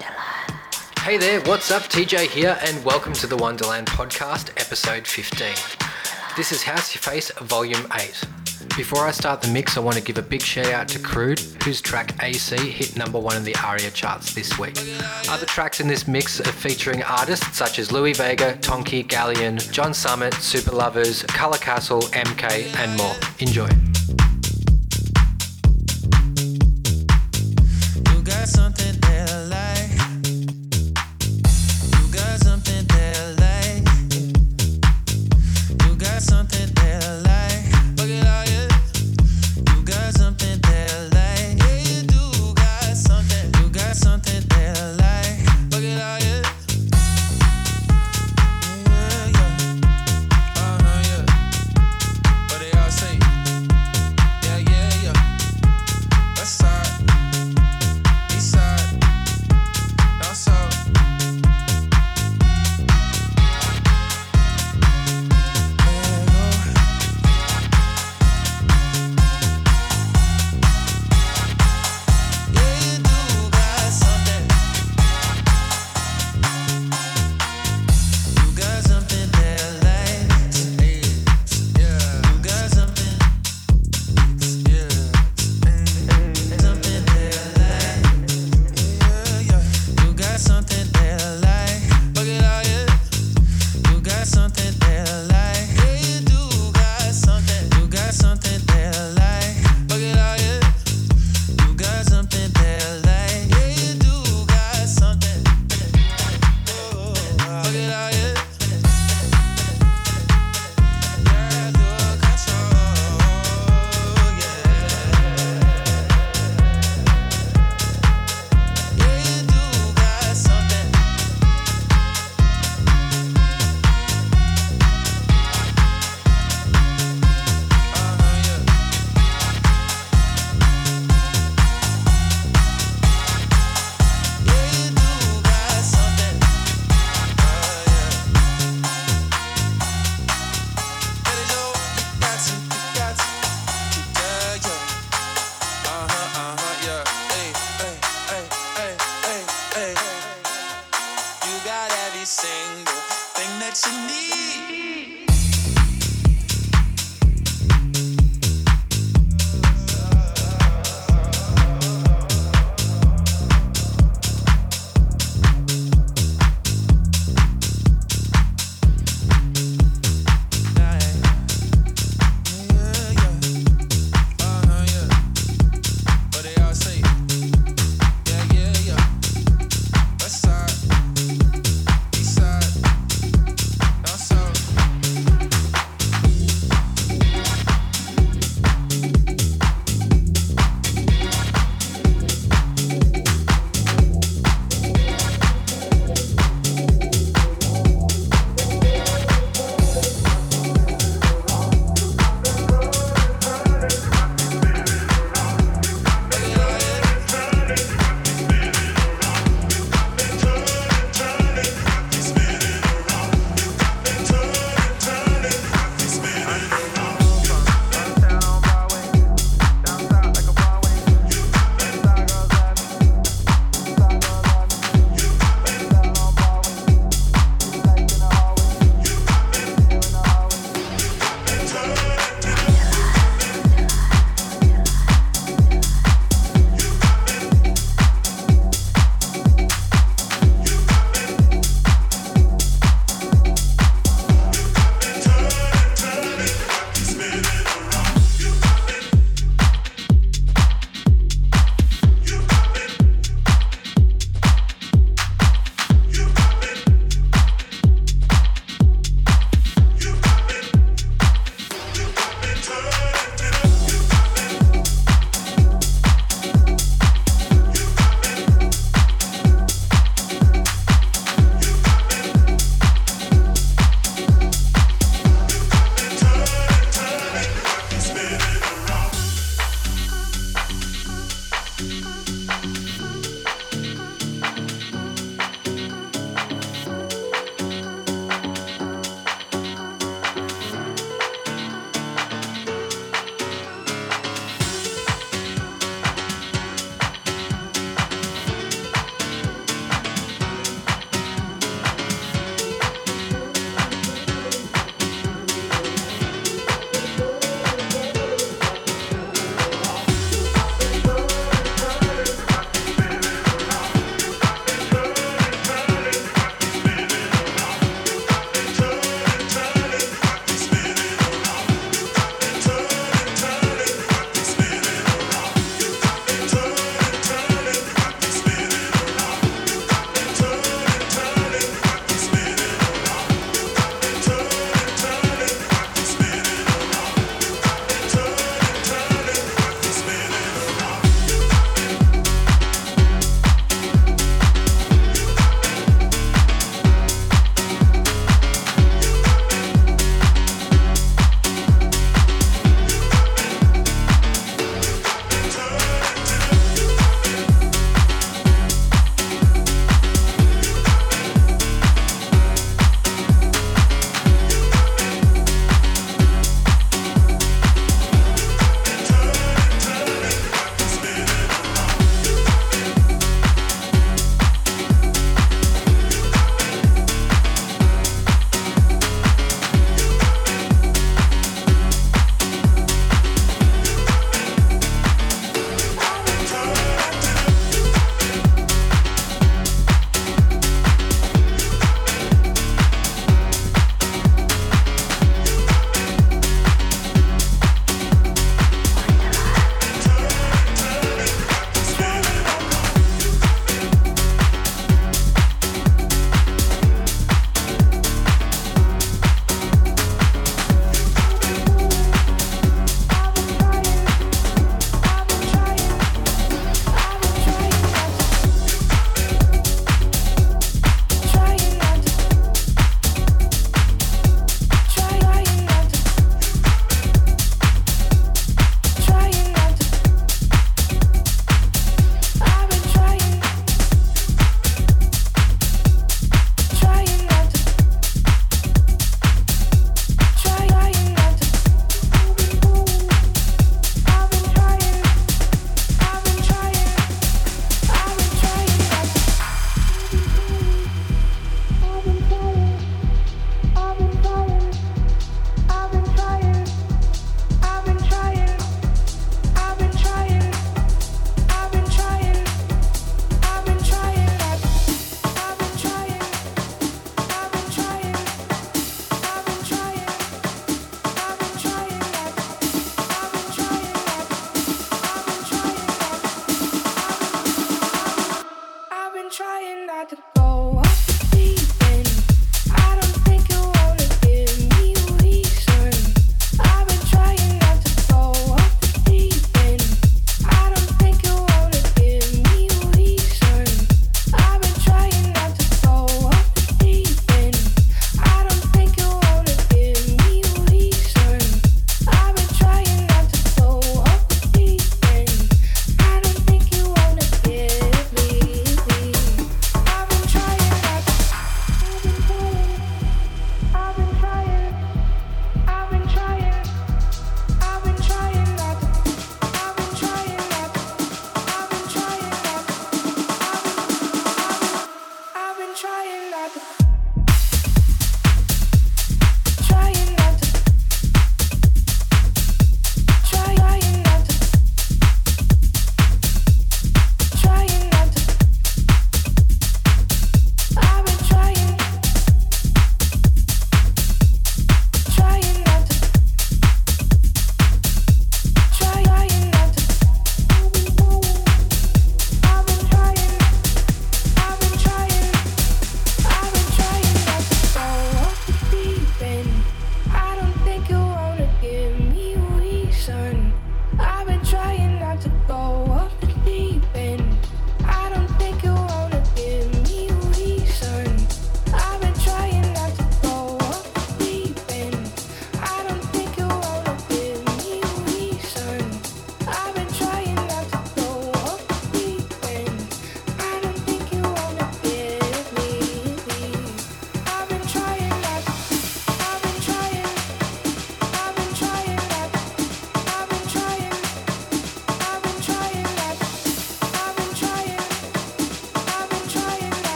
Hey there, what's up? TJ here, and welcome to the Wonderland Podcast, episode 15. This is House Your Face, volume 8. Before I start the mix, I want to give a big shout out to Crude, whose track AC hit number one in the ARIA charts this week. Other tracks in this mix are featuring artists such as Louie Vega, Tonky, Galleon, John Summit, Super Lovers, Color Castle, MK, and more. Enjoy.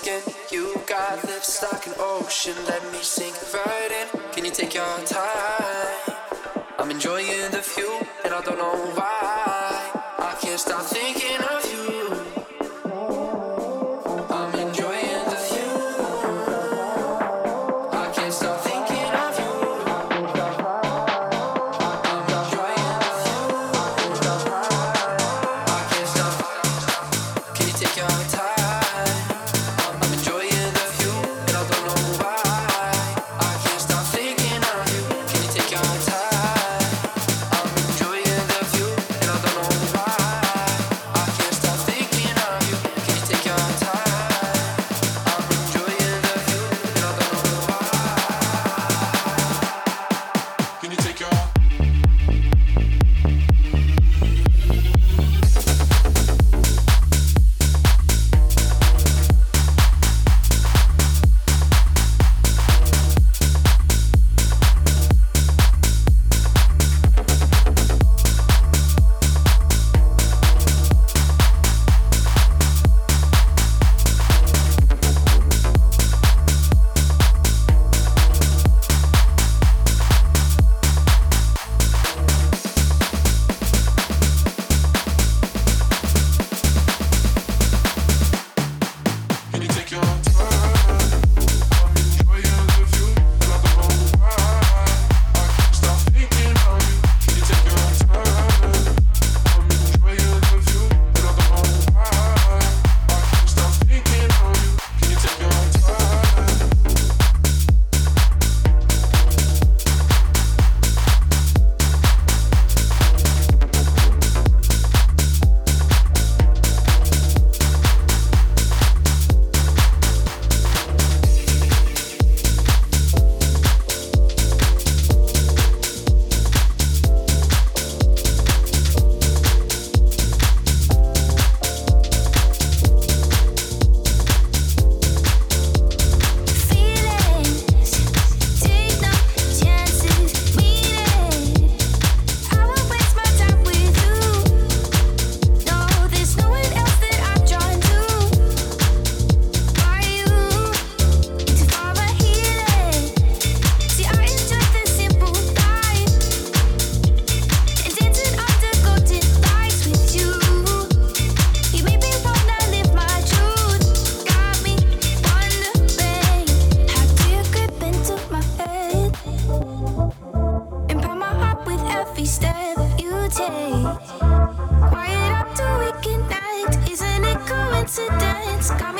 skin. You got lips like an ocean. Let me sink right in. Can you take your time? I'm enjoying the view, and I don't know why. to dance, got me.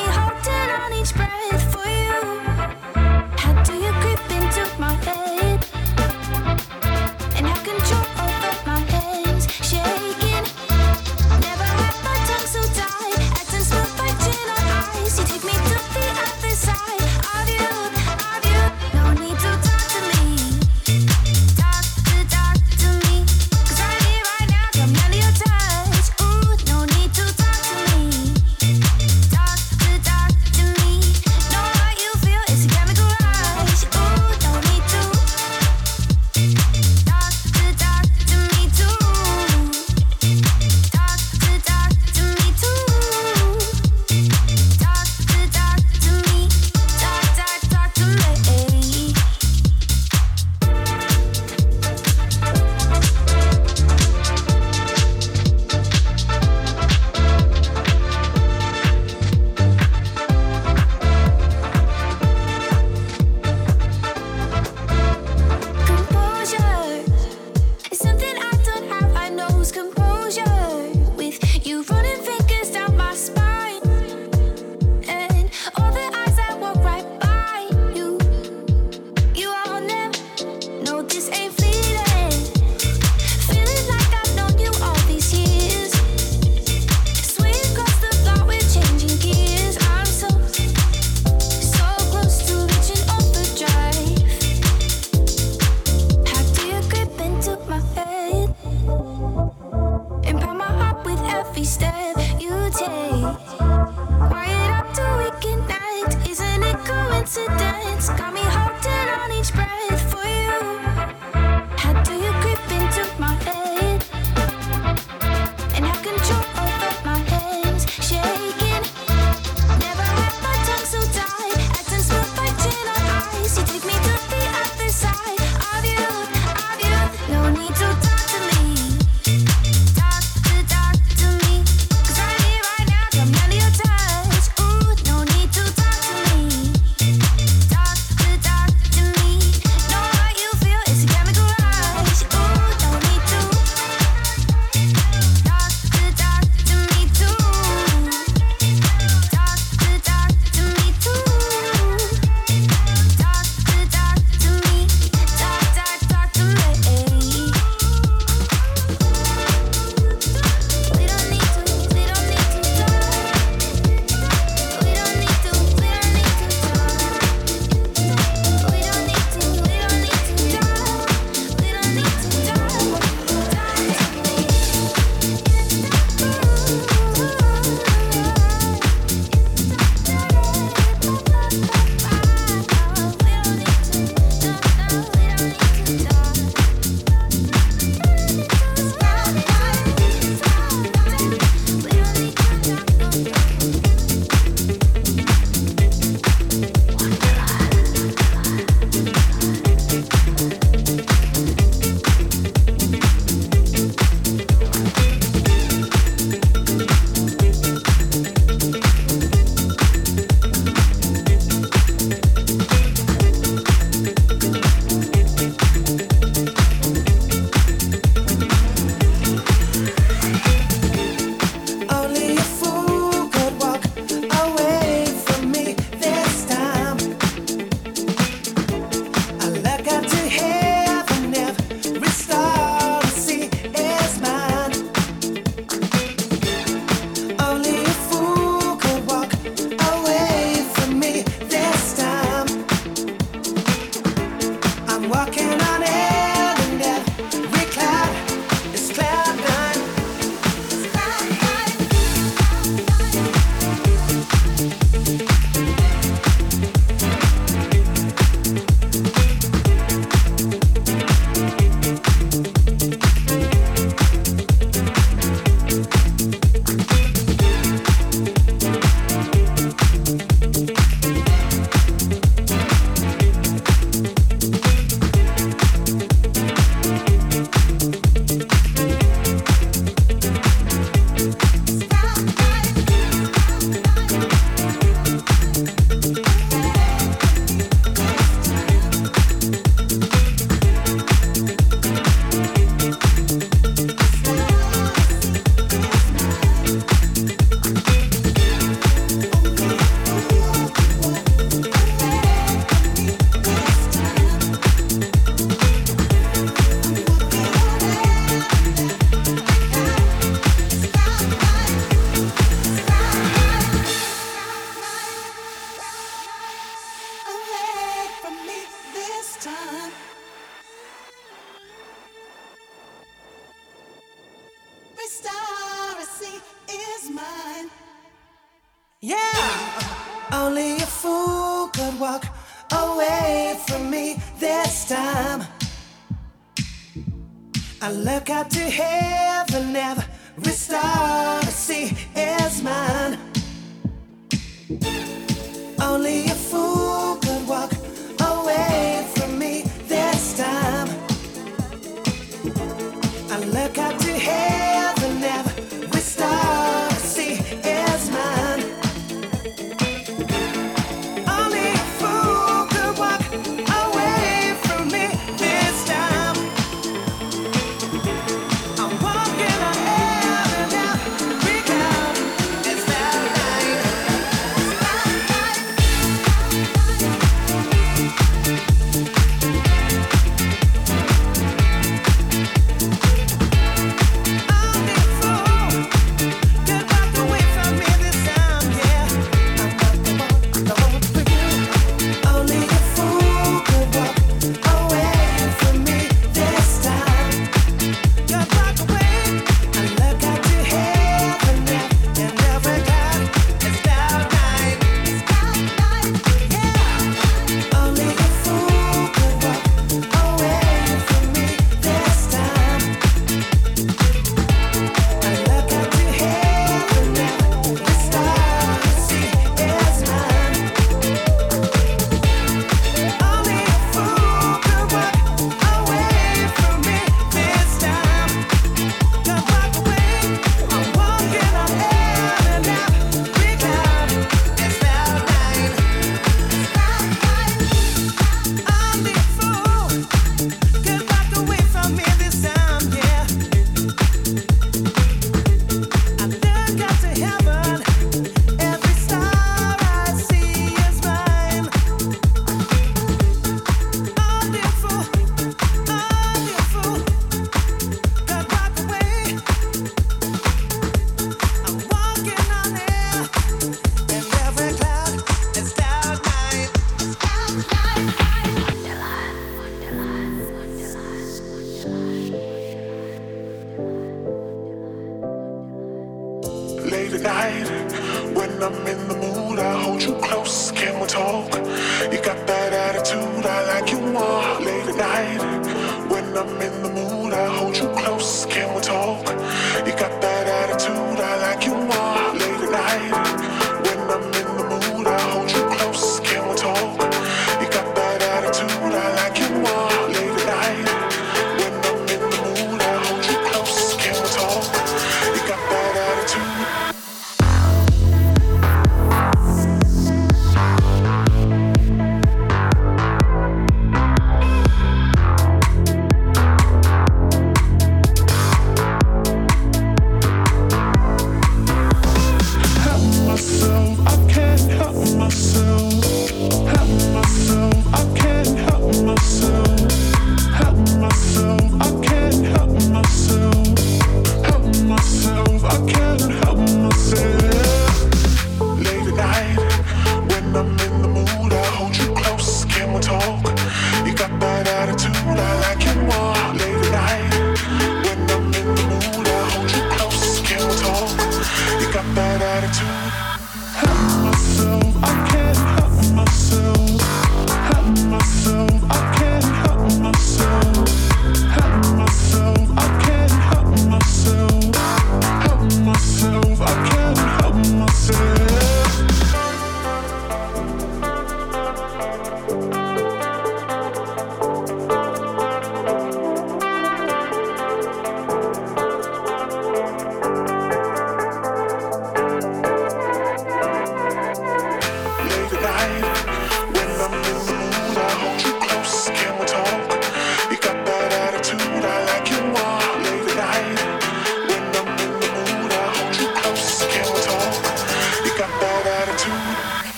you want.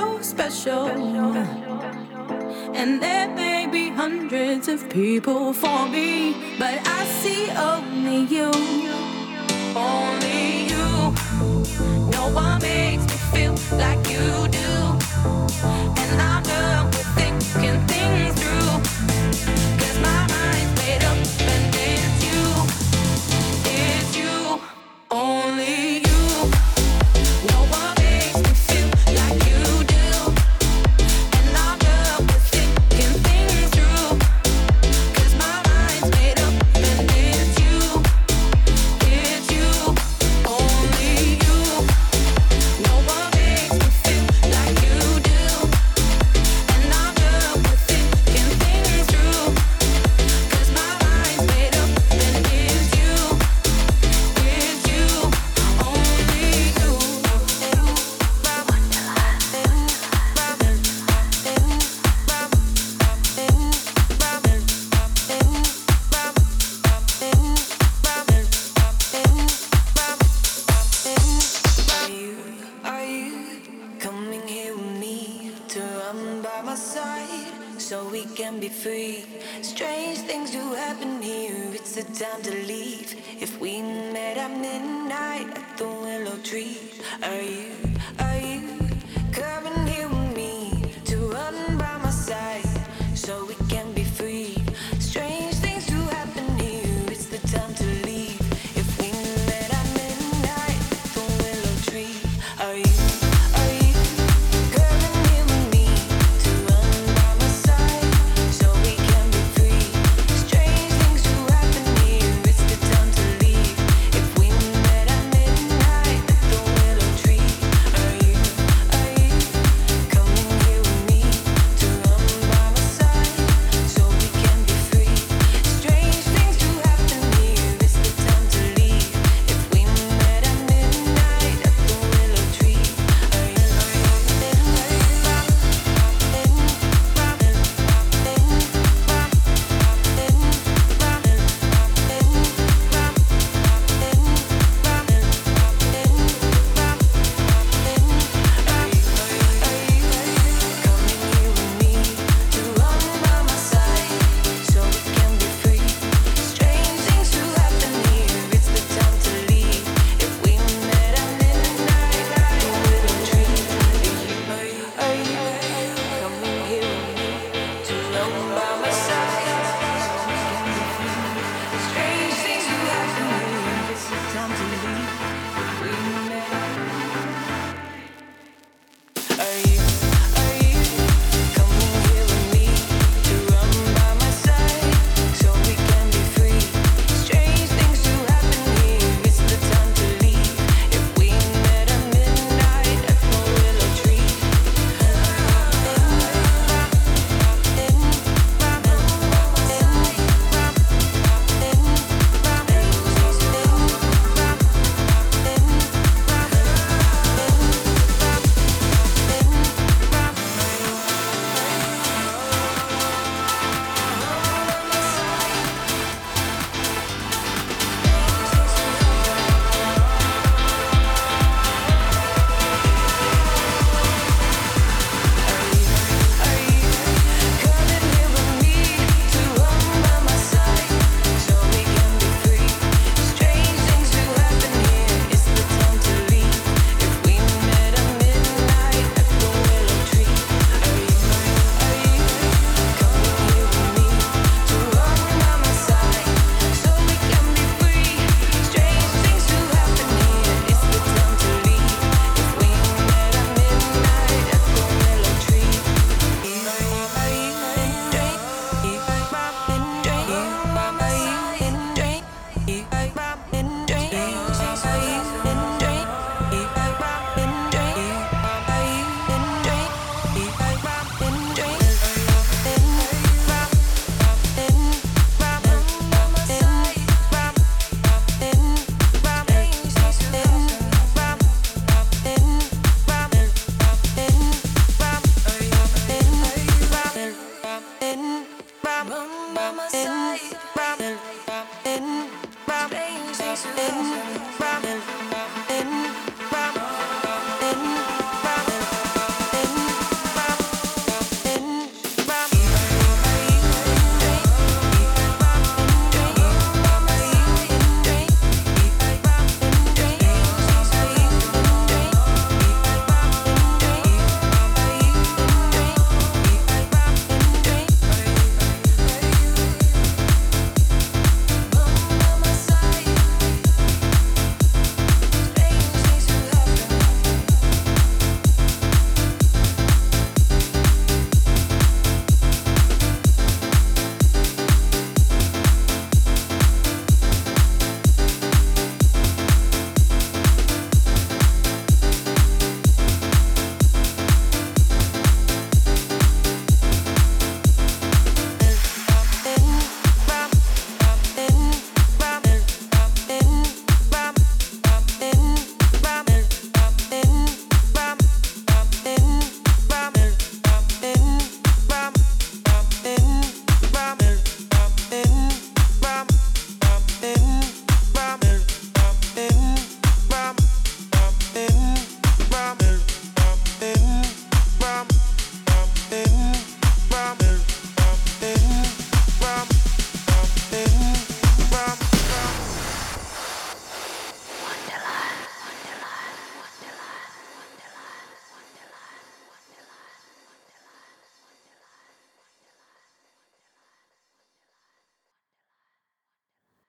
so special. And there may be hundreds of people for me, but I see only you. Only you. No one makes me feel like you do. And I know.